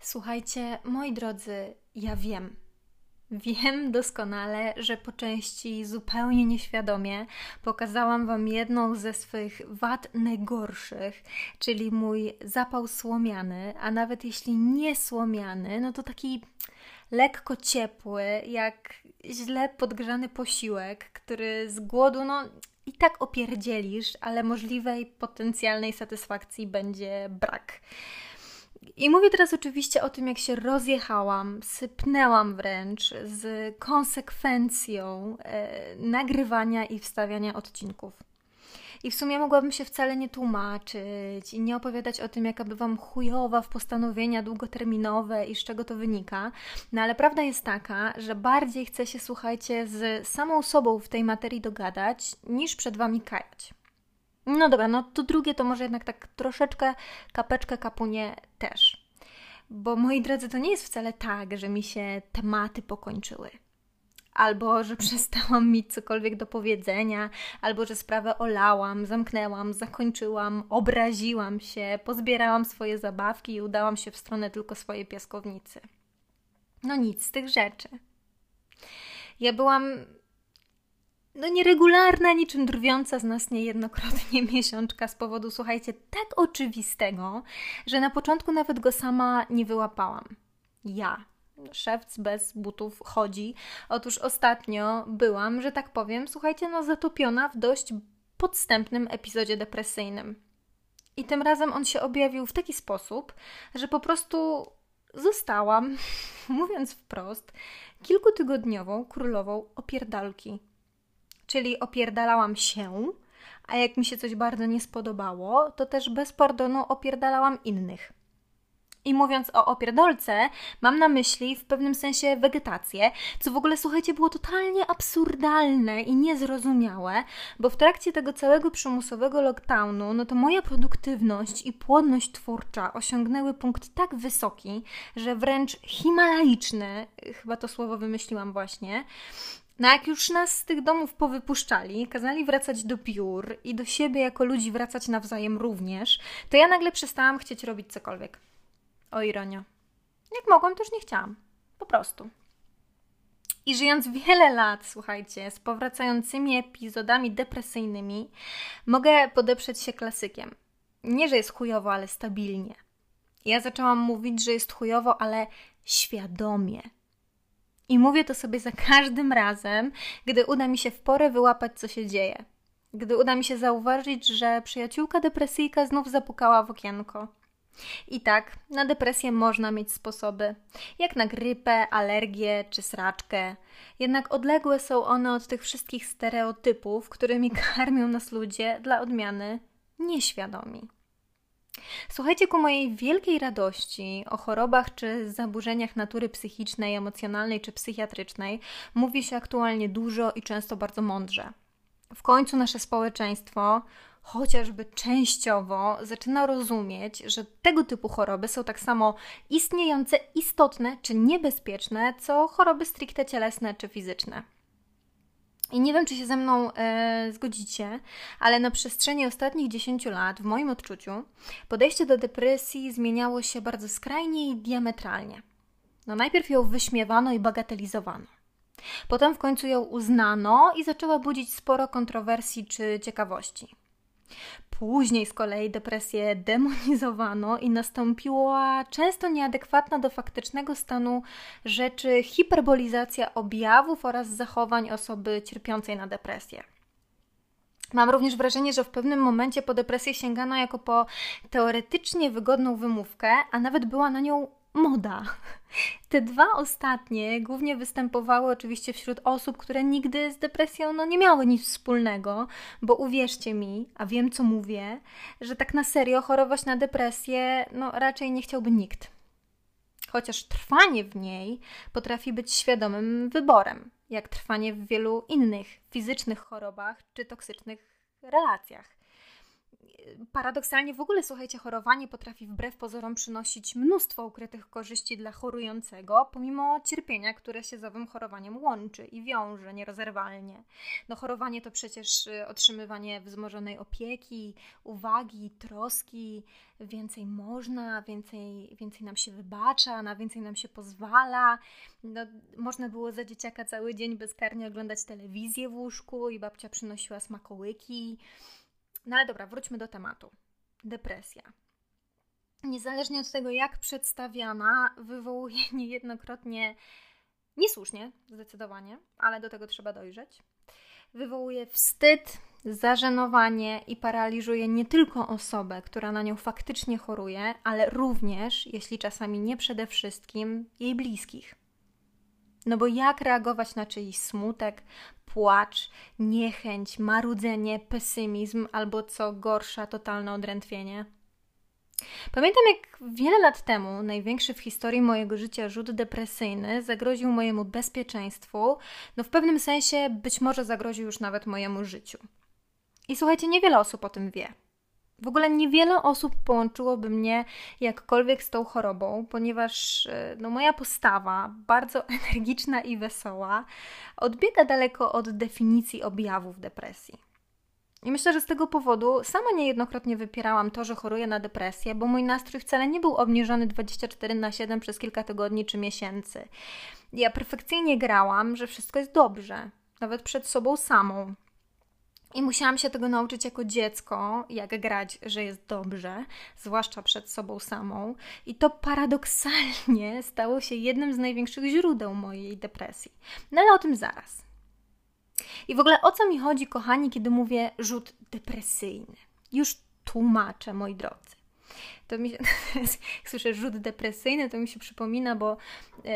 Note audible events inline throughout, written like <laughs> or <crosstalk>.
Słuchajcie, moi drodzy, ja wiem. Wiem doskonale, że po części zupełnie nieświadomie pokazałam Wam jedną ze swych wad najgorszych, czyli mój zapał słomiany, a nawet jeśli nie słomiany, no to taki lekko ciepły, jak źle podgrzany posiłek, który z głodu, no i tak opierdzielisz, ale możliwej potencjalnej satysfakcji będzie brak. I mówię teraz oczywiście o tym, jak się rozjechałam, sypnęłam wręcz z konsekwencją e, nagrywania i wstawiania odcinków. I w sumie mogłabym się wcale nie tłumaczyć i nie opowiadać o tym, jaka bywam chujowa w postanowienia długoterminowe i z czego to wynika. No ale prawda jest taka, że bardziej chcę się, słuchajcie, z samą sobą w tej materii dogadać, niż przed Wami kajać. No dobra, no to drugie to może jednak tak troszeczkę kapeczkę kapunie też. Bo moi drodzy, to nie jest wcale tak, że mi się tematy pokończyły. Albo że <laughs> przestałam mieć cokolwiek do powiedzenia, albo że sprawę olałam, zamknęłam, zakończyłam, obraziłam się, pozbierałam swoje zabawki i udałam się w stronę tylko swojej piaskownicy. No nic z tych rzeczy. Ja byłam no nieregularna, niczym drwiąca z nas niejednokrotnie <laughs> miesiączka z powodu, słuchajcie, tak oczywistego, że na początku nawet go sama nie wyłapałam. Ja, szewc bez butów chodzi. Otóż ostatnio byłam, że tak powiem, słuchajcie, no zatopiona w dość podstępnym epizodzie depresyjnym. I tym razem on się objawił w taki sposób, że po prostu zostałam, <laughs> mówiąc wprost, kilkutygodniową królową opierdalki czyli opierdalałam się, a jak mi się coś bardzo nie spodobało, to też bez pardonu opierdalałam innych. I mówiąc o opierdolce, mam na myśli w pewnym sensie wegetację, co w ogóle, słuchajcie, było totalnie absurdalne i niezrozumiałe, bo w trakcie tego całego przymusowego lockdownu, no to moja produktywność i płodność twórcza osiągnęły punkt tak wysoki, że wręcz himalaiczny, chyba to słowo wymyśliłam właśnie, no jak już nas z tych domów powypuszczali, kazali wracać do biur i do siebie jako ludzi wracać nawzajem również, to ja nagle przestałam chcieć robić cokolwiek. O ironia. Jak mogłam, to już nie chciałam. Po prostu. I żyjąc wiele lat, słuchajcie, z powracającymi epizodami depresyjnymi, mogę podeprzeć się klasykiem. Nie, że jest chujowo, ale stabilnie. Ja zaczęłam mówić, że jest chujowo, ale świadomie i mówię to sobie za każdym razem, gdy uda mi się w porę wyłapać, co się dzieje. Gdy uda mi się zauważyć, że przyjaciółka depresyjka znów zapukała w okienko. I tak, na depresję można mieć sposoby, jak na grypę, alergię czy sraczkę. Jednak odległe są one od tych wszystkich stereotypów, którymi <laughs> karmią nas ludzie dla odmiany nieświadomi. Słuchajcie, ku mojej wielkiej radości o chorobach czy zaburzeniach natury psychicznej, emocjonalnej czy psychiatrycznej mówi się aktualnie dużo i często bardzo mądrze. W końcu nasze społeczeństwo, chociażby częściowo, zaczyna rozumieć, że tego typu choroby są tak samo istniejące, istotne czy niebezpieczne, co choroby stricte cielesne czy fizyczne. I nie wiem, czy się ze mną e, zgodzicie, ale na przestrzeni ostatnich 10 lat, w moim odczuciu, podejście do depresji zmieniało się bardzo skrajnie i diametralnie. No, najpierw ją wyśmiewano i bagatelizowano. Potem w końcu ją uznano i zaczęła budzić sporo kontrowersji czy ciekawości. Później z kolei depresję demonizowano i nastąpiła często nieadekwatna do faktycznego stanu rzeczy hiperbolizacja objawów oraz zachowań osoby cierpiącej na depresję. Mam również wrażenie, że w pewnym momencie po depresję sięgano jako po teoretycznie wygodną wymówkę, a nawet była na nią moda. Te dwa ostatnie głównie występowały oczywiście wśród osób, które nigdy z depresją no, nie miały nic wspólnego, bo uwierzcie mi, a wiem co mówię, że tak na serio chorować na depresję no, raczej nie chciałby nikt. Chociaż trwanie w niej potrafi być świadomym wyborem, jak trwanie w wielu innych fizycznych chorobach czy toksycznych relacjach. Paradoksalnie w ogóle, słuchajcie, chorowanie potrafi wbrew pozorom przynosić mnóstwo ukrytych korzyści dla chorującego, pomimo cierpienia, które się z owym chorowaniem łączy i wiąże nierozerwalnie. No chorowanie to przecież y, otrzymywanie wzmożonej opieki, uwagi, troski, więcej można, więcej, więcej nam się wybacza, na więcej nam się pozwala. No, można było za dzieciaka cały dzień bezkarnie oglądać telewizję w łóżku i babcia przynosiła smakołyki. No ale dobra, wróćmy do tematu. Depresja. Niezależnie od tego, jak przedstawiana, wywołuje <laughs> niejednokrotnie, niesłusznie zdecydowanie, ale do tego trzeba dojrzeć, wywołuje wstyd, zażenowanie i paraliżuje nie tylko osobę, która na nią faktycznie choruje, ale również, jeśli czasami nie przede wszystkim, jej bliskich. No bo jak reagować na czyjś smutek, płacz, niechęć, marudzenie, pesymizm albo co gorsza, totalne odrętwienie? Pamiętam, jak wiele lat temu największy w historii mojego życia rzut depresyjny zagroził mojemu bezpieczeństwu, no w pewnym sensie być może zagroził już nawet mojemu życiu. I słuchajcie, niewiele osób o tym wie. W ogóle niewiele osób połączyłoby mnie jakkolwiek z tą chorobą, ponieważ e, no, moja postawa, bardzo <laughs> energiczna i wesoła, odbiega daleko od definicji objawów depresji. I myślę, że z tego powodu sama niejednokrotnie wypierałam to, że choruję na depresję, bo mój nastrój wcale nie był obniżony 24 na 7 przez kilka tygodni czy miesięcy. Ja perfekcyjnie grałam, że wszystko jest dobrze, nawet przed sobą samą. I musiałam się tego nauczyć jako dziecko, jak grać, że jest dobrze, zwłaszcza przed sobą samą. I to paradoksalnie <laughs> stało się jednym z największych źródeł mojej depresji. No ale o tym zaraz. I w ogóle o co mi chodzi, kochani, kiedy mówię rzut depresyjny? Już tłumaczę, moi drodzy to mi się, <laughs> słyszę rzut depresyjny, to mi się przypomina, bo, yy,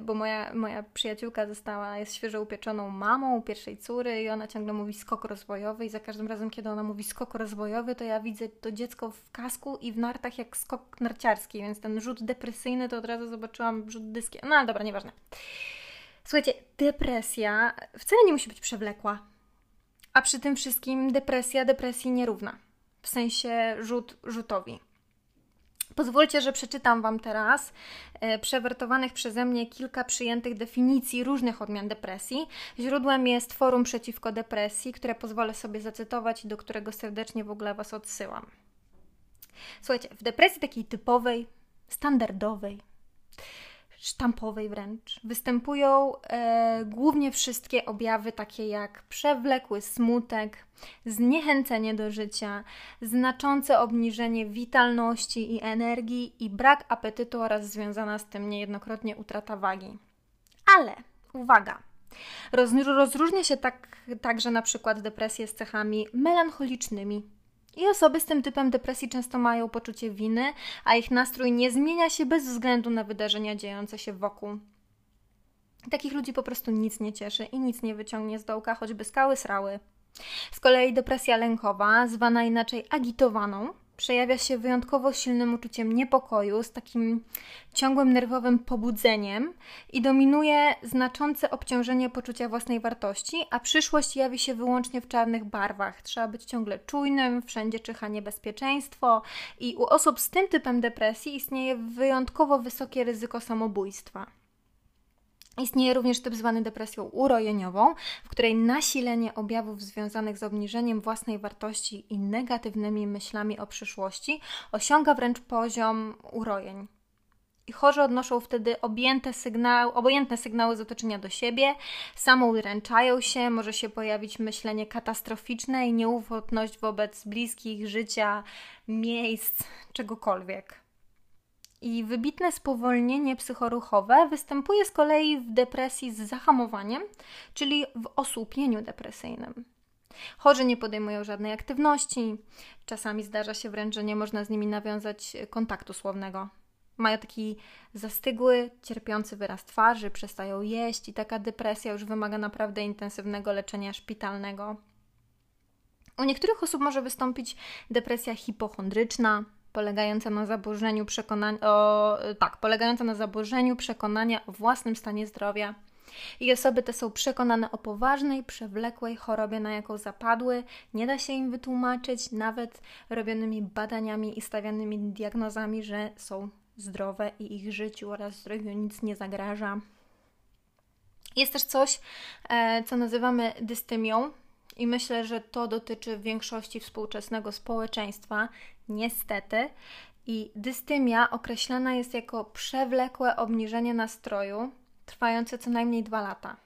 bo moja, moja przyjaciółka została, jest świeżo upieczoną mamą pierwszej córy i ona ciągle mówi skok rozwojowy i za każdym razem, kiedy ona mówi skok rozwojowy, to ja widzę to dziecko w kasku i w nartach jak skok narciarski, więc ten rzut depresyjny to od razu zobaczyłam rzut dyskiem. No ale dobra, nieważne. Słuchajcie, depresja wcale nie musi być przewlekła. A przy tym wszystkim depresja depresji nierówna. W sensie rzut rzutowi. Pozwólcie, że przeczytam Wam teraz e, przewertowanych przeze mnie kilka przyjętych definicji różnych odmian depresji. Źródłem jest Forum Przeciwko Depresji, które pozwolę sobie zacytować i do którego serdecznie w ogóle Was odsyłam. Słuchajcie, w depresji takiej typowej, standardowej, sztampowej wręcz, występują e, głównie wszystkie objawy takie jak przewlekły smutek, zniechęcenie do życia, znaczące obniżenie witalności i energii i brak apetytu oraz związana z tym niejednokrotnie utrata wagi. Ale uwaga! rozróżnia się tak, także na przykład depresję z cechami melancholicznymi, i osoby z tym typem depresji często mają poczucie winy, a ich nastrój nie zmienia się bez względu na wydarzenia dziejące się wokół. Takich ludzi po prostu nic nie cieszy i nic nie wyciągnie z dołka, choćby skały srały. Z kolei depresja lękowa, zwana inaczej agitowaną, przejawia się wyjątkowo silnym uczuciem niepokoju, z takim ciągłym nerwowym pobudzeniem i dominuje znaczące obciążenie poczucia własnej wartości, a przyszłość jawi się wyłącznie w czarnych barwach. Trzeba być ciągle czujnym, wszędzie czyha niebezpieczeństwo i u osób z tym typem depresji istnieje wyjątkowo wysokie ryzyko samobójstwa. Istnieje również typ zwany depresją urojeniową, w której nasilenie objawów związanych z obniżeniem własnej wartości i negatywnymi myślami o przyszłości osiąga wręcz poziom urojeń. I chorzy odnoszą wtedy objęte sygnał, obojętne sygnały z otoczenia do siebie, samouręczają się, może się pojawić myślenie katastroficzne i nieufność wobec bliskich, życia, miejsc, czegokolwiek. I wybitne spowolnienie psychoruchowe występuje z kolei w depresji z zahamowaniem, czyli w osłupieniu depresyjnym. Chorzy nie podejmują żadnej aktywności, czasami zdarza się wręcz, że nie można z nimi nawiązać kontaktu słownego. Mają taki zastygły, cierpiący wyraz twarzy, przestają jeść i taka depresja już wymaga naprawdę intensywnego leczenia szpitalnego. U niektórych osób może wystąpić depresja hipochondryczna, polegająca na zaburzeniu przekonania, o, tak, polegająca na zaburzeniu przekonania o własnym stanie zdrowia. I osoby te są przekonane o poważnej, przewlekłej chorobie, na jaką zapadły. Nie da się im wytłumaczyć, nawet robionymi badaniami i stawianymi diagnozami, że są zdrowe i ich życiu oraz zdrowiu nic nie zagraża. Jest też coś, e, co nazywamy dystymią, i myślę, że to dotyczy większości współczesnego społeczeństwa, niestety. I dystymia określana jest jako przewlekłe obniżenie nastroju, trwające co najmniej dwa lata.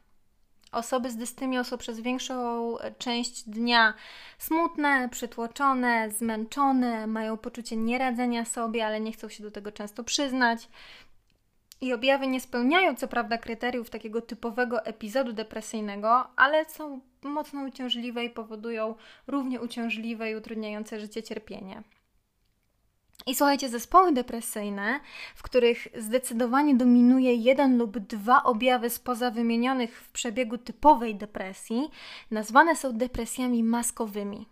Osoby z dystymią są przez większą część dnia smutne, przytłoczone, zmęczone, mają poczucie nieradzenia sobie, ale nie chcą się do tego często przyznać. I objawy nie spełniają co prawda kryteriów takiego typowego epizodu depresyjnego, ale są mocno uciążliwe i powodują równie uciążliwe i utrudniające życie cierpienie. I słuchajcie, zespoły depresyjne, w których zdecydowanie dominuje jeden lub dwa objawy spoza wymienionych w przebiegu typowej depresji, nazwane są depresjami maskowymi.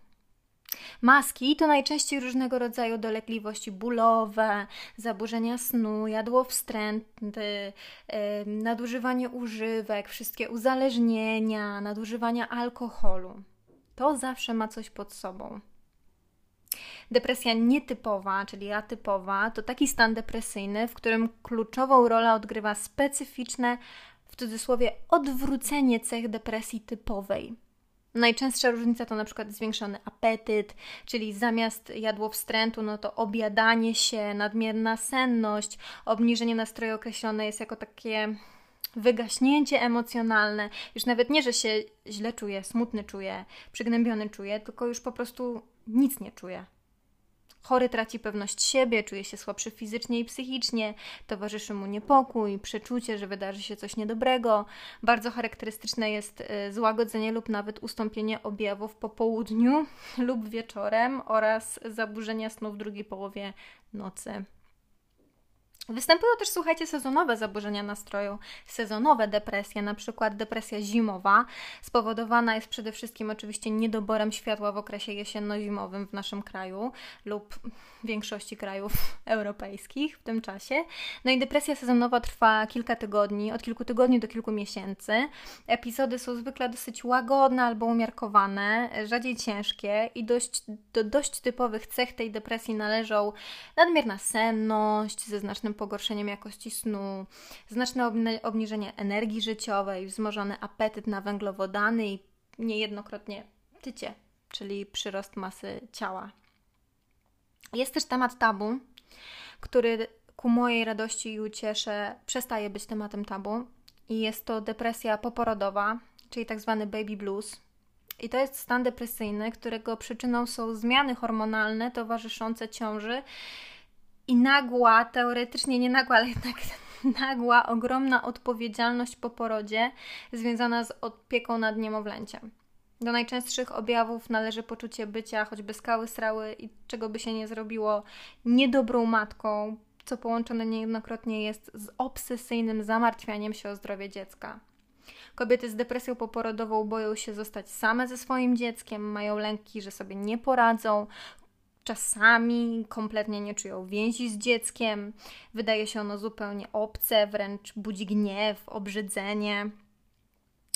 Maski to najczęściej różnego rodzaju dolegliwości bólowe, zaburzenia snu, jadłowstręty, nadużywanie używek, wszystkie uzależnienia, nadużywania alkoholu. To zawsze ma coś pod sobą. Depresja nietypowa, czyli atypowa, to taki stan depresyjny, w którym kluczową rolę odgrywa specyficzne, w cudzysłowie, odwrócenie cech depresji typowej. Najczęstsza różnica to na przykład zwiększony apetyt, czyli zamiast jadłowstrętu, no to obiadanie się, nadmierna senność, obniżenie nastroju określone jest jako takie wygaśnięcie emocjonalne. Już nawet nie, że się źle czuję, smutny czuję, przygnębiony czuję, tylko już po prostu nic nie czuję. Chory traci pewność siebie, czuje się słabszy fizycznie i psychicznie, towarzyszy mu niepokój, przeczucie, że wydarzy się coś niedobrego. Bardzo charakterystyczne jest y, złagodzenie lub nawet ustąpienie objawów po południu <laughs> lub wieczorem oraz zaburzenia snu w drugiej połowie nocy. Występują też, słuchajcie, sezonowe zaburzenia nastroju, sezonowe depresje, na przykład depresja zimowa, spowodowana jest przede wszystkim oczywiście niedoborem światła w okresie jesienno-zimowym w naszym kraju lub większości krajów <laughs> europejskich w tym czasie. No i depresja sezonowa trwa kilka tygodni, od kilku tygodni do kilku miesięcy. Epizody są zwykle dosyć łagodne albo umiarkowane, rzadziej ciężkie i dość, do dość typowych cech tej depresji należą nadmierna senność ze znacznym pogorszeniem jakości snu, znaczne obniżenie energii życiowej, wzmożony apetyt na węglowodany i niejednokrotnie tycie, czyli przyrost masy ciała. Jest też temat tabu, który ku mojej radości i uciesze przestaje być tematem tabu i jest to depresja poporodowa, czyli tak zwany baby blues. I to jest stan depresyjny, którego przyczyną są zmiany hormonalne towarzyszące ciąży i nagła, teoretycznie nie nagła, ale jednak <laughs> nagła, ogromna odpowiedzialność po porodzie związana z opieką nad niemowlęciem. Do najczęstszych objawów należy poczucie bycia choćby skały srały i czego by się nie zrobiło niedobrą matką, co połączone niejednokrotnie jest z obsesyjnym zamartwianiem się o zdrowie dziecka. Kobiety z depresją poporodową boją się zostać same ze swoim dzieckiem, mają lęki, że sobie nie poradzą, czasami kompletnie nie czują więzi z dzieckiem, wydaje się ono zupełnie obce, wręcz budzi gniew, obrzydzenie.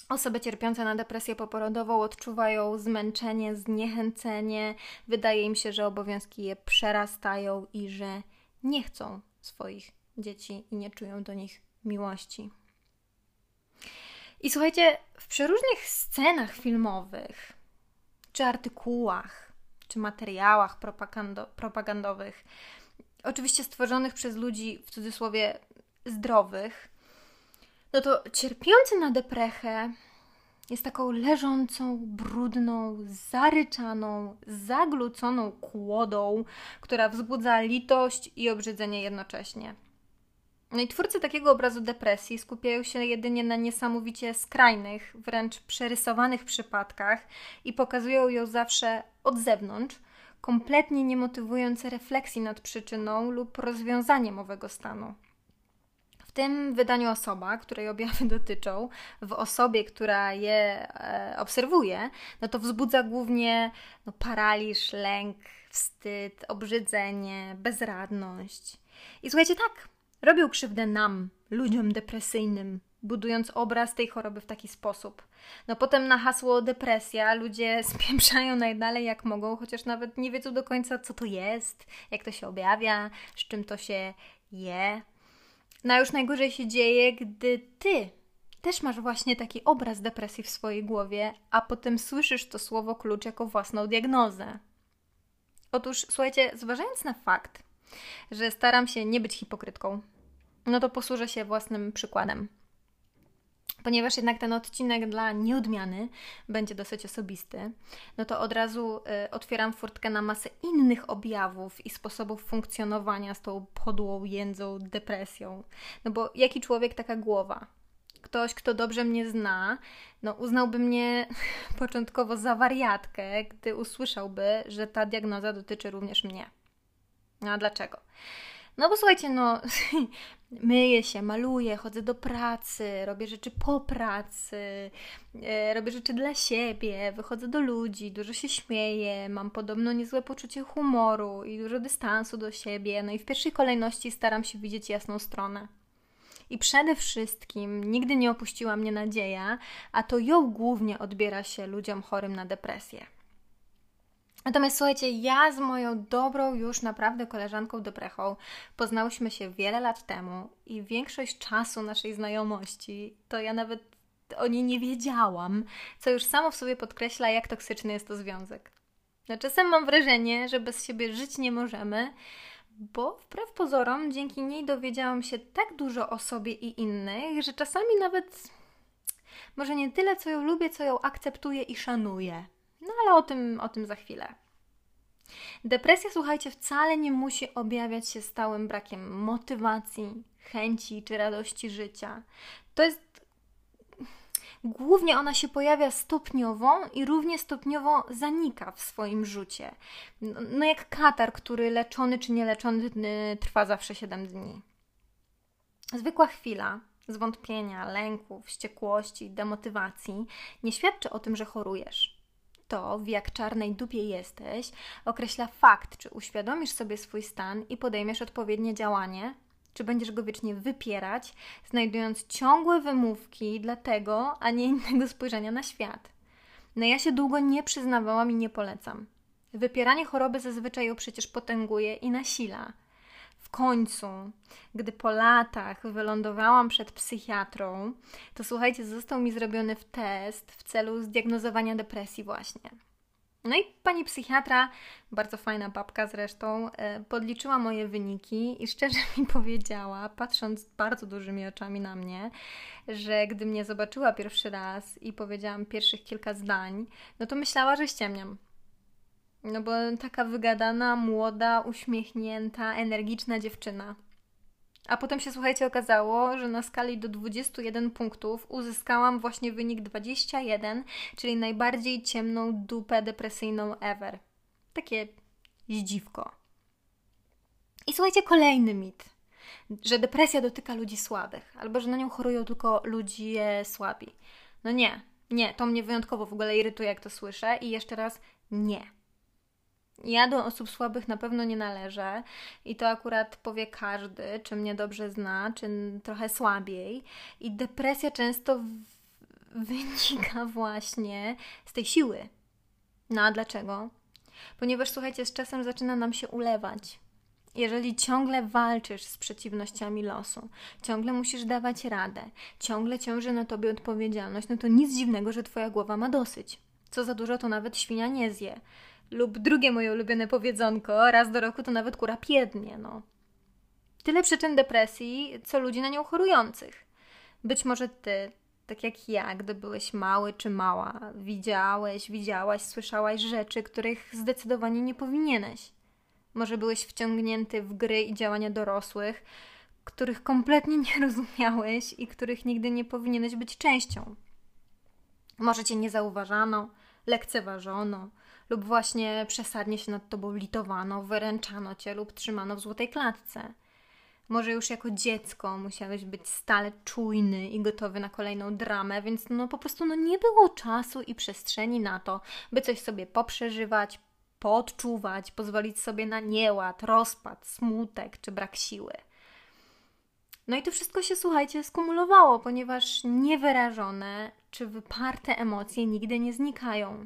Osoby cierpiące na depresję poporodową odczuwają zmęczenie, zniechęcenie, wydaje im się, że obowiązki je przerastają i że nie chcą swoich dzieci i nie czują do nich miłości. I słuchajcie, w przeróżnych scenach filmowych czy artykułach, czy materiałach propagando propagandowych, oczywiście stworzonych przez ludzi w cudzysłowie zdrowych, no to cierpiący na deprechę jest taką leżącą, brudną, zaryczaną, zagluconą kłodą, która wzbudza litość i obrzydzenie jednocześnie. No i twórcy takiego obrazu depresji skupiają się jedynie na niesamowicie skrajnych, wręcz przerysowanych przypadkach i pokazują ją zawsze od zewnątrz, kompletnie nie motywując refleksji nad przyczyną lub rozwiązaniem owego stanu tym wydaniu osoba, której objawy <laughs> dotyczą, w osobie, która je e, obserwuje, no to wzbudza głównie no, paraliż, lęk, wstyd, obrzydzenie, bezradność. I słuchajcie, tak, robią krzywdę nam, ludziom depresyjnym, budując obraz tej choroby w taki sposób. No potem na hasło depresja ludzie <laughs> spieprzają najdalej jak mogą, chociaż nawet nie wiedzą do końca, co to jest, jak to się objawia, z czym to się je. No a już najgorzej się dzieje, gdy ty też masz właśnie taki obraz depresji w swojej głowie, a potem słyszysz to słowo klucz jako własną diagnozę. Otóż, słuchajcie, zważając na fakt, że staram się nie być hipokrytką, no to posłużę się własnym przykładem. Ponieważ jednak ten odcinek dla nieodmiany będzie dosyć osobisty, no to od razu y, otwieram furtkę na masę innych objawów i sposobów funkcjonowania z tą podłą jędzą, depresją. No bo jaki człowiek, taka głowa ktoś, kto dobrze mnie zna, no uznałby mnie <laughs> początkowo za wariatkę, gdy usłyszałby, że ta diagnoza dotyczy również mnie. No a dlaczego? No bo słuchajcie, no <laughs> myję się, maluję, chodzę do pracy, robię rzeczy po pracy, e, robię rzeczy dla siebie, wychodzę do ludzi, dużo się śmieję, mam podobno niezłe poczucie humoru i dużo dystansu do siebie, no i w pierwszej kolejności staram się widzieć jasną stronę. I przede wszystkim nigdy nie opuściła mnie nadzieja, a to ją głównie odbiera się ludziom chorym na depresję. Natomiast słuchajcie, ja z moją dobrą już naprawdę koleżanką Deprechą poznałyśmy się wiele lat temu i większość czasu naszej znajomości to ja nawet o niej nie wiedziałam, co już samo w sobie podkreśla, jak toksyczny jest to związek. No, czasem mam wrażenie, że bez siebie żyć nie możemy, bo wbrew pozorom dzięki niej dowiedziałam się tak dużo o sobie i innych, że czasami nawet może nie tyle, co ją lubię, co ją akceptuję i szanuję. No ale o tym, o tym za chwilę. Depresja, słuchajcie, wcale nie musi objawiać się stałym brakiem motywacji, chęci czy radości życia. To jest Głównie ona się pojawia stopniowo i równie stopniowo zanika w swoim rzucie. No jak katar, który leczony czy nieleczony trwa zawsze 7 dni. Zwykła chwila zwątpienia, lęków, wściekłości, demotywacji nie świadczy o tym, że chorujesz. To, w jak czarnej dupie jesteś, określa fakt, czy uświadomisz sobie swój stan i podejmiesz odpowiednie działanie, czy będziesz go wiecznie wypierać, znajdując ciągłe wymówki dla tego, a nie innego spojrzenia na świat? No ja się długo nie przyznawałam i nie polecam. Wypieranie choroby zazwyczaj ją przecież potęguje i nasila. Końcu, gdy po latach wylądowałam przed psychiatrą, to słuchajcie, został mi zrobiony test w celu zdiagnozowania depresji właśnie. No i pani psychiatra, bardzo fajna babka zresztą, e, podliczyła moje wyniki i szczerze <laughs> mi powiedziała, patrząc bardzo dużymi oczami na mnie, że gdy mnie zobaczyła pierwszy raz i powiedziałam pierwszych kilka zdań, no to myślała, że ściemniam. No bo taka wygadana, młoda, uśmiechnięta, energiczna dziewczyna. A potem się, słuchajcie, okazało, że na skali do 21 punktów uzyskałam właśnie wynik 21, czyli najbardziej ciemną dupę depresyjną ever. Takie zdziwko. I słuchajcie, kolejny mit, że depresja dotyka ludzi słabych, albo że na nią chorują tylko ludzie słabi. No nie, nie, to mnie wyjątkowo w ogóle irytuje, jak to słyszę. I jeszcze raz, nie. Ja do osób słabych na pewno nie należę i to akurat powie każdy, czy mnie dobrze zna, czy trochę słabiej. I depresja często wynika właśnie z tej siły. No a dlaczego? Ponieważ słuchajcie, z czasem zaczyna nam się ulewać. Jeżeli ciągle walczysz z przeciwnościami losu, ciągle musisz dawać radę, ciągle ciąży na tobie odpowiedzialność, no to nic dziwnego, że twoja głowa ma dosyć. Co za dużo, to nawet świnia nie zje. Lub drugie moje ulubione powiedzonko, raz do roku to nawet kura piednie, no. Tyle przyczyn depresji, co ludzi na nią chorujących. Być może ty, tak jak ja, gdy byłeś mały czy mała, widziałeś, widziałaś, słyszałaś rzeczy, których zdecydowanie nie powinieneś. Może byłeś wciągnięty w gry i działania dorosłych, których kompletnie nie <laughs> rozumiałeś i których nigdy nie powinieneś być częścią. Może cię nie zauważano, lekceważono, lub właśnie przesadnie się nad tobą litowano, wyręczano cię lub trzymano w złotej klatce. Może już jako dziecko musiałeś być stale czujny i gotowy na kolejną dramę, więc no po prostu no nie było czasu i przestrzeni na to, by coś sobie poprzeżywać, podczuwać, pozwolić sobie na nieład, rozpad, smutek czy brak siły. No i to wszystko się, słuchajcie, skumulowało, ponieważ niewyrażone czy wyparte emocje nigdy nie znikają.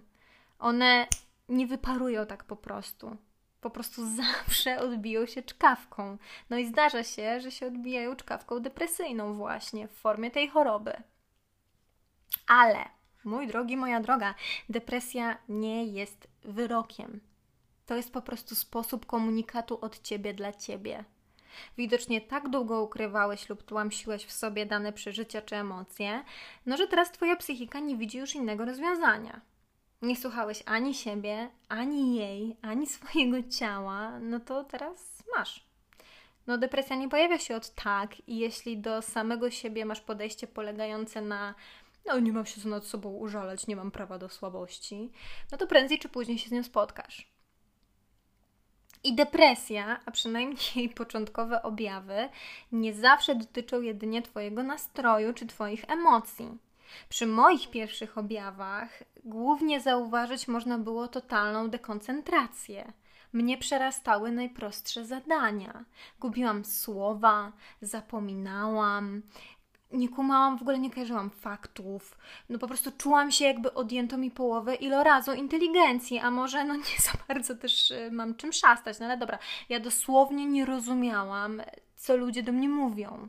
One nie wyparują tak po prostu. Po prostu <laughs> zawsze odbiją się czkawką. No i zdarza się, że się odbijają czkawką depresyjną, właśnie w formie tej choroby. Ale, mój drogi, moja droga, depresja nie jest wyrokiem. To jest po prostu sposób komunikatu od ciebie dla ciebie. Widocznie tak długo ukrywałeś lub tłamsiłeś w sobie dane przeżycia czy emocje, no że teraz twoja psychika nie widzi już innego rozwiązania. Nie słuchałeś ani siebie, ani jej, ani <laughs> swojego ciała, no to teraz masz. No, depresja nie pojawia się od tak, i jeśli do samego siebie masz podejście polegające na no nie mam się nad sobą użalać, nie mam prawa do słabości, no to prędzej czy później się z nią spotkasz. I depresja, a przynajmniej jej początkowe objawy, nie zawsze dotyczą jedynie Twojego nastroju czy Twoich emocji. Przy moich pierwszych objawach głównie zauważyć można było totalną dekoncentrację. Mnie przerastały najprostsze zadania. Gubiłam słowa, zapominałam, nie kumałam, w ogóle nie kojarzyłam faktów. No po prostu czułam się jakby odjęto mi połowę ilorazu inteligencji, a może no nie za bardzo też y, mam czym szastać, no ale dobra, ja dosłownie nie rozumiałam, co ludzie do mnie mówią.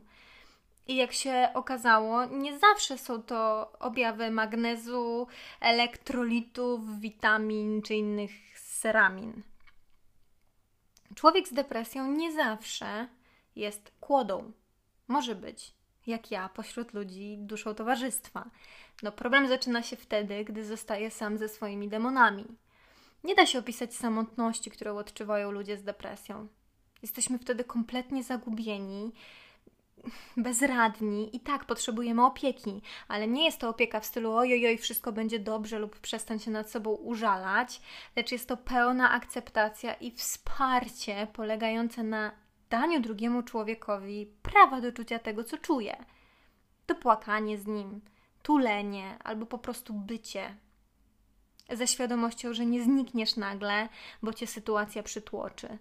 I jak się okazało, nie zawsze są to objawy magnezu, elektrolitów, witamin czy innych seramin. Człowiek z depresją nie zawsze jest kłodą. Może być jak ja, pośród ludzi duszą towarzystwa. No problem zaczyna się wtedy, gdy zostaje sam ze swoimi demonami. Nie da się opisać samotności, którą odczuwają ludzie z depresją. Jesteśmy wtedy kompletnie zagubieni, bezradni i tak potrzebujemy opieki, ale nie jest to opieka w stylu ojoj, wszystko będzie dobrze lub przestań się nad sobą użalać, lecz jest to pełna akceptacja i wsparcie polegające na daniu drugiemu człowiekowi prawa do czucia tego, co czuje. To płakanie z nim, tulenie albo po prostu bycie. Ze świadomością, że nie znikniesz nagle, bo cię sytuacja przytłoczy.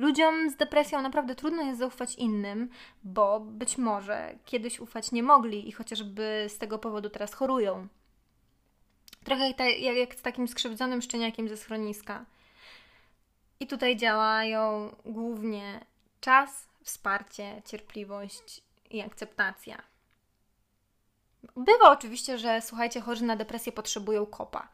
Ludziom z depresją naprawdę trudno jest zaufać innym, bo być może kiedyś ufać nie mogli i chociażby z tego powodu teraz chorują. Trochę jak z takim skrzywdzonym szczeniakiem ze schroniska. I tutaj działają głównie czas, wsparcie, cierpliwość i akceptacja. Bywa oczywiście, że słuchajcie, chorzy na depresję potrzebują kopa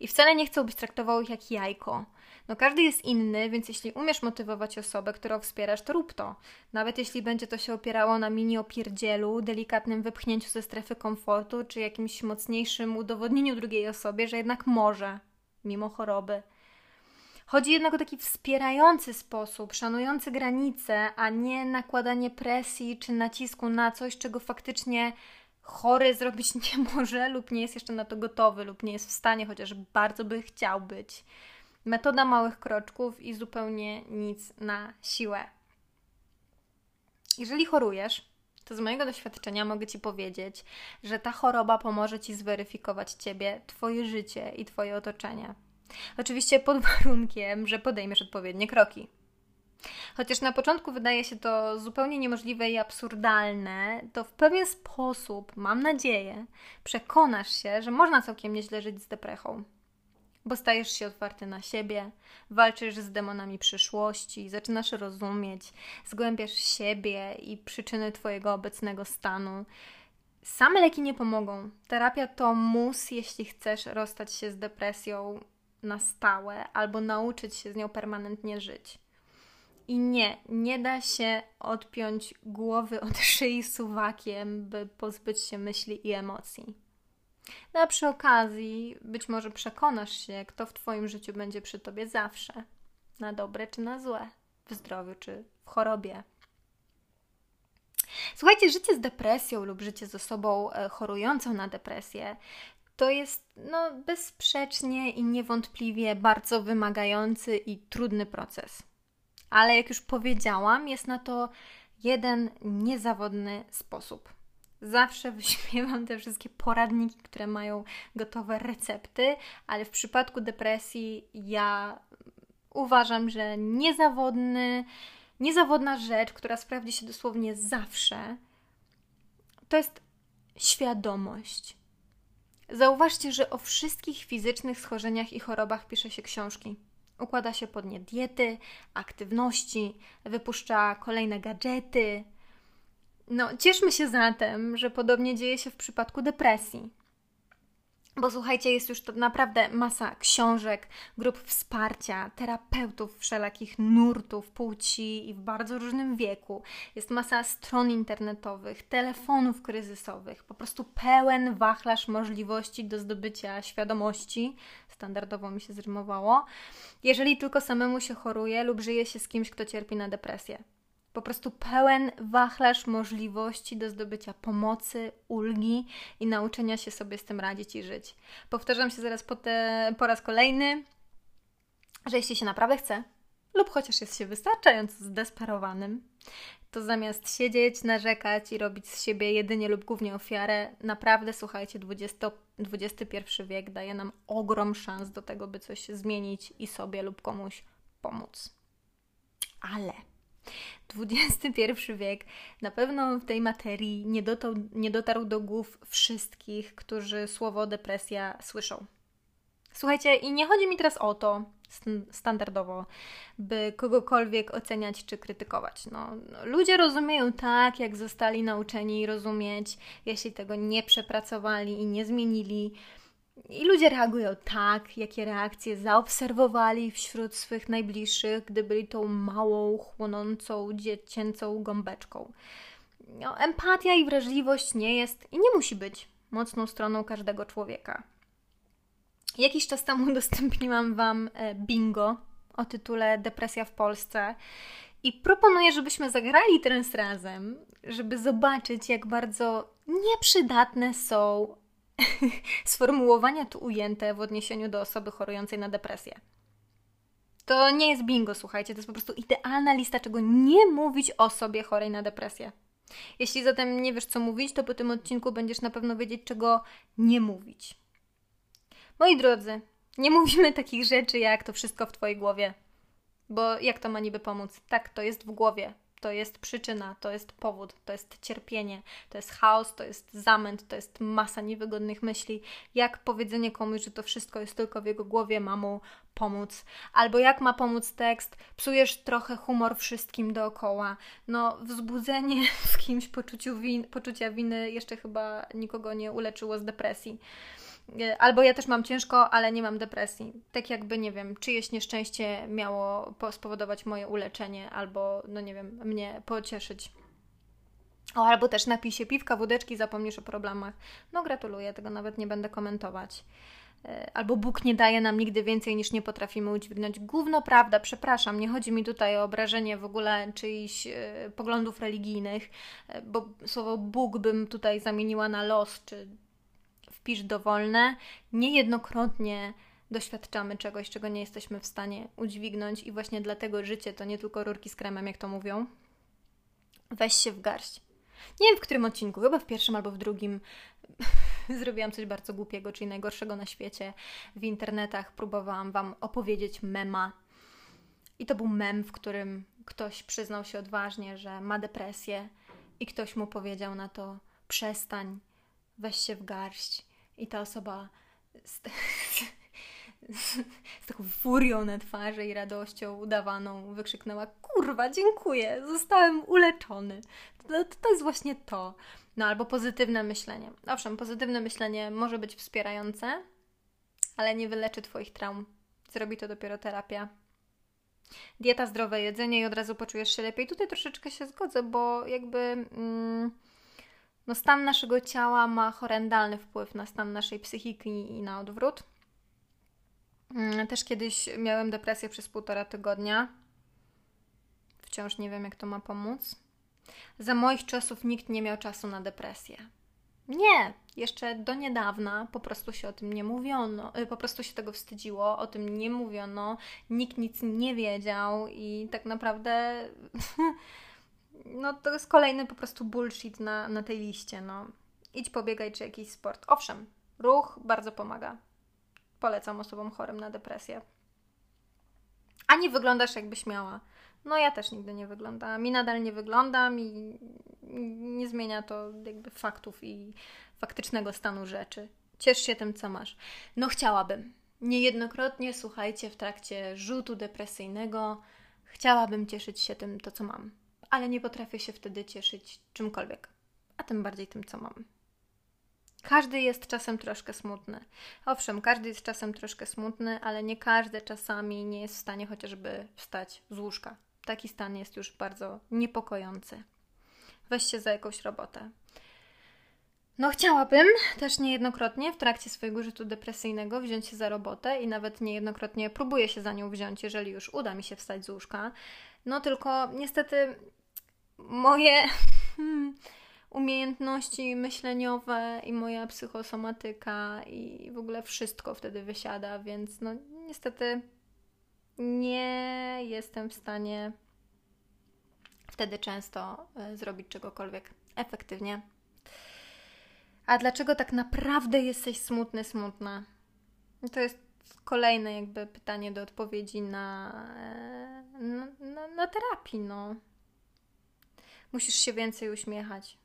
i wcale nie chcą być traktował ich jak jajko. No każdy jest inny, więc jeśli umiesz motywować osobę, którą wspierasz, to rób to. Nawet jeśli będzie to się opierało na mini opierdzielu, delikatnym wypchnięciu ze strefy komfortu, czy jakimś mocniejszym udowodnieniu drugiej osobie, że jednak może, mimo choroby. Chodzi jednak o taki wspierający sposób, szanujący granice, a nie nakładanie presji czy nacisku na coś, czego faktycznie chory zrobić <laughs> nie może, lub nie jest jeszcze na to gotowy, lub nie jest w stanie, chociaż bardzo by chciał być. Metoda małych kroczków i zupełnie nic na siłę. Jeżeli chorujesz, to z mojego doświadczenia mogę Ci powiedzieć, że ta choroba pomoże Ci zweryfikować Ciebie, Twoje życie i Twoje otoczenie. Oczywiście pod <laughs> warunkiem, że podejmiesz odpowiednie kroki. Chociaż na początku wydaje się to zupełnie niemożliwe i absurdalne, to w pewien sposób, mam nadzieję, przekonasz się, że można całkiem nieźle żyć z deprechą. Bo stajesz się otwarty na siebie, walczysz z demonami przyszłości, zaczynasz rozumieć, zgłębiasz siebie i przyczyny Twojego obecnego stanu. Same leki nie pomogą. Terapia to mus, jeśli chcesz rozstać się z depresją na stałe albo nauczyć się z nią permanentnie żyć. I nie, nie da się odpiąć głowy od <laughs> szyi suwakiem, by pozbyć się myśli i emocji. No a przy okazji być może przekonasz się, kto w Twoim życiu będzie przy Tobie zawsze, na dobre czy na złe, w zdrowiu czy w chorobie. Słuchajcie, życie z depresją lub życie z osobą e, chorującą na depresję to jest no, bezsprzecznie i niewątpliwie bardzo wymagający i trudny proces. Ale jak już powiedziałam, jest na to jeden niezawodny sposób. Zawsze <laughs> wyśmiewam te wszystkie poradniki, które mają gotowe recepty, ale w przypadku depresji ja uważam, że niezawodny, niezawodna rzecz, która sprawdzi się dosłownie zawsze, to jest świadomość. Zauważcie, że o wszystkich fizycznych schorzeniach i chorobach pisze się książki. Układa się pod nie diety, aktywności, wypuszcza kolejne gadżety. No, cieszmy się zatem, że podobnie dzieje się w przypadku depresji. Bo słuchajcie, jest już to naprawdę masa książek, grup wsparcia, terapeutów wszelakich nurtów, płci i w bardzo różnym wieku. Jest masa stron internetowych, telefonów kryzysowych, po prostu pełen wachlarz możliwości do zdobycia świadomości. Standardowo mi się zrymowało. Jeżeli tylko samemu się choruje lub żyje się z kimś, kto cierpi na depresję po prostu pełen wachlarz możliwości do zdobycia pomocy, ulgi i nauczenia się sobie z tym radzić i żyć. Powtarzam się zaraz po, te, po raz kolejny, że jeśli się naprawdę chce, lub chociaż jest się wystarczająco zdesperowanym, to zamiast siedzieć, narzekać i robić z siebie jedynie lub głównie ofiarę, naprawdę słuchajcie, 20, XXI wiek daje nam ogrom szans do tego, by coś zmienić i sobie lub komuś pomóc. Ale XXI wiek na pewno w tej materii nie dotarł, nie dotarł do głów wszystkich, którzy słowo depresja słyszą. Słuchajcie, i nie chodzi mi teraz o to, standardowo, by kogokolwiek oceniać czy krytykować. No, ludzie rozumieją tak, jak zostali nauczeni rozumieć, jeśli tego nie przepracowali i nie zmienili i ludzie reagują tak, jakie reakcje zaobserwowali wśród swych najbliższych, gdy byli tą małą, chłonącą, dziecięcą gąbeczką. No, empatia i wrażliwość nie jest i nie musi być mocną stroną każdego człowieka. Jakiś czas temu <laughs> udostępniłam Wam e, bingo o tytule Depresja w Polsce. I proponuję, żebyśmy zagrali teraz razem, żeby zobaczyć, jak bardzo nieprzydatne są <laughs> sformułowania tu ujęte w odniesieniu do osoby chorującej na depresję. To nie jest bingo, słuchajcie, to jest po prostu idealna lista, czego nie mówić osobie chorej na depresję. Jeśli zatem nie wiesz, co mówić, to po tym odcinku będziesz na pewno wiedzieć, czego nie mówić. Moi drodzy, nie <laughs> mówimy takich rzeczy jak to wszystko w Twojej głowie. Bo jak to ma niby pomóc? Tak, to jest w głowie to jest przyczyna, to jest powód, to jest cierpienie, to jest chaos, to jest zamęt, to jest masa niewygodnych myśli. Jak powiedzenie komuś, że to wszystko jest tylko w jego głowie, ma mu pomóc? Albo jak ma pomóc tekst? Psujesz trochę humor wszystkim dookoła. No, wzbudzenie <laughs> w kimś poczuciu win, poczucia winy jeszcze chyba nikogo nie uleczyło z depresji. E, albo ja też mam ciężko, ale nie mam depresji. Tak jakby, nie wiem, czyjeś nieszczęście miało spowodować moje uleczenie, albo, no nie wiem, mnie pocieszyć. O, albo też napij się piwka, wódeczki, zapomnisz o problemach. No gratuluję, tego nawet nie będę komentować. E, albo Bóg nie daje nam nigdy więcej niż nie potrafimy udźwignąć. Gówno prawda, przepraszam, nie chodzi mi tutaj o obrażenie w ogóle czyichś e, poglądów religijnych, bo słowo Bóg bym tutaj zamieniła na los, czy wpisz dowolne, niejednokrotnie doświadczamy czegoś, czego nie jesteśmy w stanie udźwignąć, i właśnie dlatego życie to nie tylko rurki z kremem, jak to mówią. Weź się w garść. Nie wiem w którym odcinku, chyba w pierwszym albo w drugim <laughs> zrobiłam coś bardzo głupiego, czyli najgorszego na świecie. W internetach próbowałam Wam opowiedzieć mema. I to był mem, w którym ktoś przyznał się odważnie, że ma depresję, i ktoś mu powiedział na to: przestań, weź się w garść i ta osoba z, z, <laughs> z taką furią na twarzy i radością udawaną wykrzyknęła: Kurwa, dziękuję, zostałem uleczony. To, to jest właśnie to. No albo pozytywne myślenie. Owszem, pozytywne myślenie może być wspierające, ale nie wyleczy Twoich traum. Zrobi to dopiero terapia. Dieta, zdrowe jedzenie i od razu poczujesz się lepiej. Tutaj troszeczkę się zgodzę, bo jakby. Mm, no stan naszego ciała ma horrendalny wpływ na stan naszej psychiki i na odwrót. Mm, też kiedyś miałem depresję przez półtora tygodnia. Wciąż nie wiem, jak to ma pomóc. Za moich czasów nikt nie miał czasu na depresję. Nie, jeszcze do niedawna po prostu się o tym nie mówiono, y, po prostu się tego wstydziło, o tym nie mówiono, nikt nic nie wiedział i tak naprawdę <laughs> no to jest kolejny po prostu bullshit na, na tej liście, no. Idź pobiegaj czy jakiś sport. Owszem, ruch bardzo pomaga. Polecam osobom chorym na depresję. A nie wyglądasz jakbyś miała No ja też nigdy nie wyglądam i nadal nie wyglądam i nie zmienia to jakby faktów i faktycznego stanu rzeczy. Ciesz się tym, co masz. No chciałabym. Niejednokrotnie, słuchajcie, w trakcie rzutu depresyjnego chciałabym cieszyć się tym, to co mam. Ale nie potrafię się wtedy cieszyć czymkolwiek. A tym bardziej tym, co mam. Każdy jest czasem troszkę smutny. Owszem, każdy jest czasem troszkę smutny, ale nie każdy czasami nie jest w stanie chociażby wstać z łóżka. Taki stan jest już bardzo niepokojący. Weź się za jakąś robotę. No, chciałabym też niejednokrotnie w trakcie swojego rzutu depresyjnego wziąć się za robotę i nawet niejednokrotnie próbuję się za nią wziąć, jeżeli już uda mi się wstać z łóżka. No, tylko niestety moje umiejętności myśleniowe i moja psychosomatyka i w ogóle wszystko wtedy wysiada, więc no niestety nie jestem w stanie wtedy często e, zrobić czegokolwiek efektywnie. A dlaczego tak naprawdę jesteś smutny, smutna? To jest kolejne jakby pytanie do odpowiedzi na, e, na, na, na terapii, no. Musisz się więcej uśmiechać.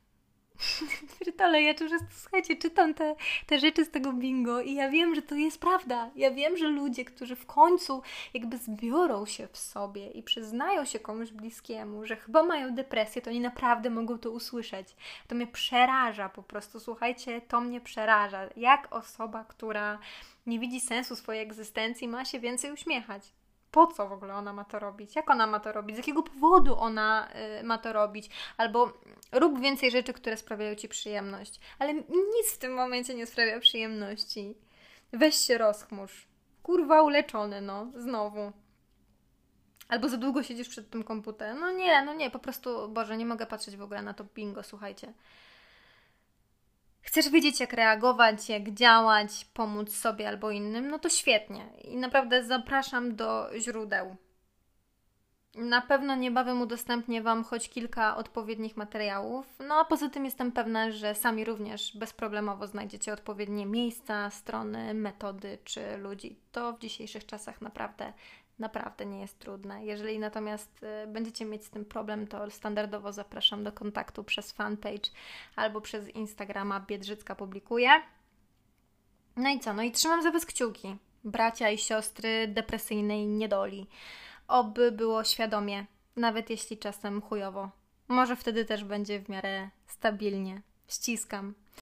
<laughs> Ale ja często, słuchajcie, czytam te, te rzeczy z tego bingo i ja wiem, że to jest prawda. Ja wiem, że ludzie, którzy w końcu jakby zbiorą się w sobie i przyznają się komuś bliskiemu, że chyba mają depresję, to oni naprawdę mogą to usłyszeć. To mnie przeraża po prostu, słuchajcie, to mnie przeraża. Jak osoba, która nie widzi sensu swojej egzystencji, ma się więcej uśmiechać po co w ogóle ona ma to robić, jak ona ma to robić, z jakiego powodu ona y, ma to robić, albo rób więcej rzeczy, które sprawiają ci przyjemność. Ale nic w tym momencie nie sprawia przyjemności. Weź się rozchmurz. Kurwa uleczony, no, znowu. Albo za długo siedzisz przed tym komputerem. No nie, no nie, po prostu, Boże, nie mogę patrzeć w ogóle na to bingo, słuchajcie. Chcesz wiedzieć, jak reagować, jak działać, pomóc sobie albo innym, no to świetnie. I naprawdę zapraszam do źródeł. Na pewno niebawem udostępnię Wam choć kilka odpowiednich materiałów. No a poza tym jestem pewna, że sami również bezproblemowo znajdziecie odpowiednie miejsca, strony, metody czy ludzi. To w dzisiejszych czasach naprawdę naprawdę nie jest trudne. Jeżeli natomiast y, będziecie mieć z tym problem, to standardowo zapraszam do kontaktu przez fanpage albo przez Instagrama Biedrzycka publikuje. No i co? No i trzymam za Was kciuki. Bracia i siostry depresyjnej niedoli. Oby było świadomie, nawet jeśli czasem chujowo. Może wtedy też będzie w miarę stabilnie. Ściskam.